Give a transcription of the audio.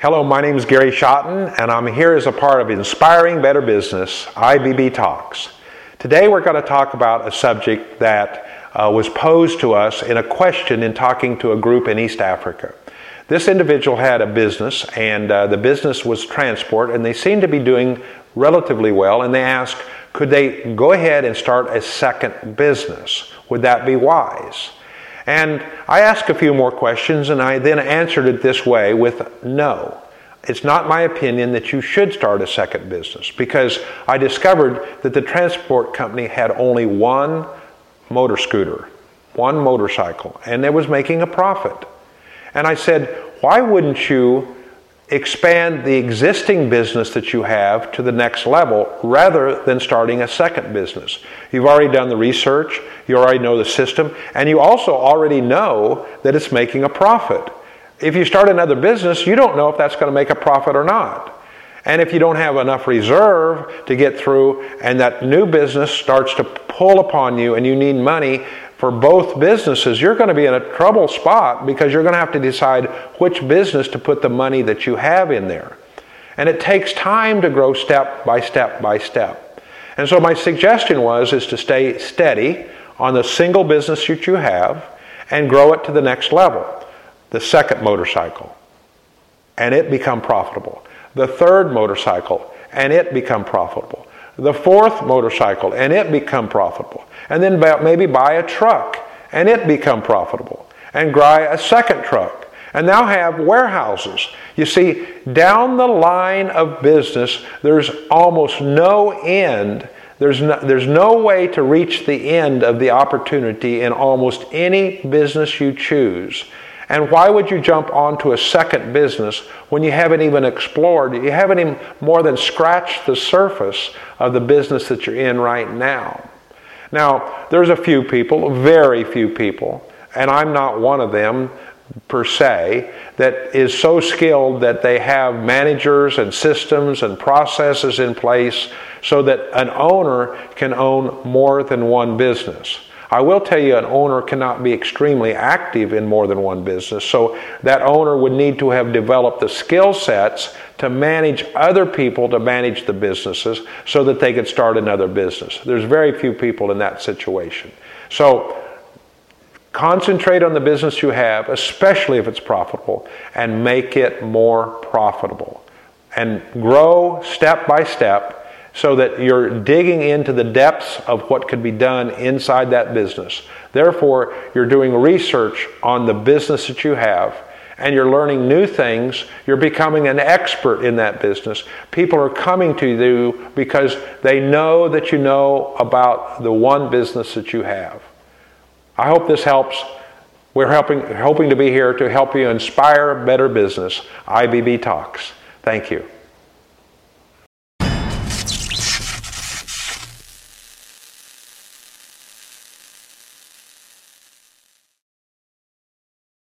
Hello, my name is Gary Schotten, and I'm here as a part of Inspiring Better Business, IBB Talks. Today we're going to talk about a subject that uh, was posed to us in a question in talking to a group in East Africa. This individual had a business, and uh, the business was transport, and they seemed to be doing relatively well, and they asked, could they go ahead and start a second business? Would that be wise? And I asked a few more questions and I then answered it this way with no. It's not my opinion that you should start a second business because I discovered that the transport company had only one motor scooter, one motorcycle, and it was making a profit. And I said, why wouldn't you expand the existing business that you have to the next level rather than starting a second business. You've already done the research, you already know the system, and you also already know that it's making a profit. If you start another business, you don't know if that's going to make a profit or not. And if you don't have enough reserve to get through and that new business starts to pull upon you and you need money, for both businesses, you're going to be in a trouble spot because you're going to have to decide which business to put the money that you have in there. And it takes time to grow step by step by step. And so my suggestion was is to stay steady on the single business that you have and grow it to the next level. The second motorcycle and it become profitable. The third motorcycle and it become profitable the fourth motorcycle and it become profitable. And then maybe buy a truck and it become profitable. And buy a second truck. And now have warehouses. You see, down the line of business, there's almost no end. There's no, there's no way to reach the end of the opportunity in almost any business you choose. And why would you jump onto a second business when you haven't even explored, you haven't even more than scratched the surface of the business that you're in right now? Now, there's a few people, very few people, and I'm not one of them per se, that is so skilled that they have managers and systems and processes in place so that an owner can own more than one business. I will tell you, an owner cannot be extremely active in more than one business, so that owner would need to have developed the skill sets to manage other people to manage the businesses so that they could start another business. There's very few people in that situation. So, concentrate on the business you have, especially if it's profitable, and make it more profitable. And grow step by step so that you're digging into the depths of what could be done inside that business. Therefore, you're doing research on the business that you have and you're learning new things. You're becoming an expert in that business. People are coming to you because they know that you know about the one business that you have. I hope this helps. We're helping, hoping to be here to help you inspire better business. IBB Talks. Thank you.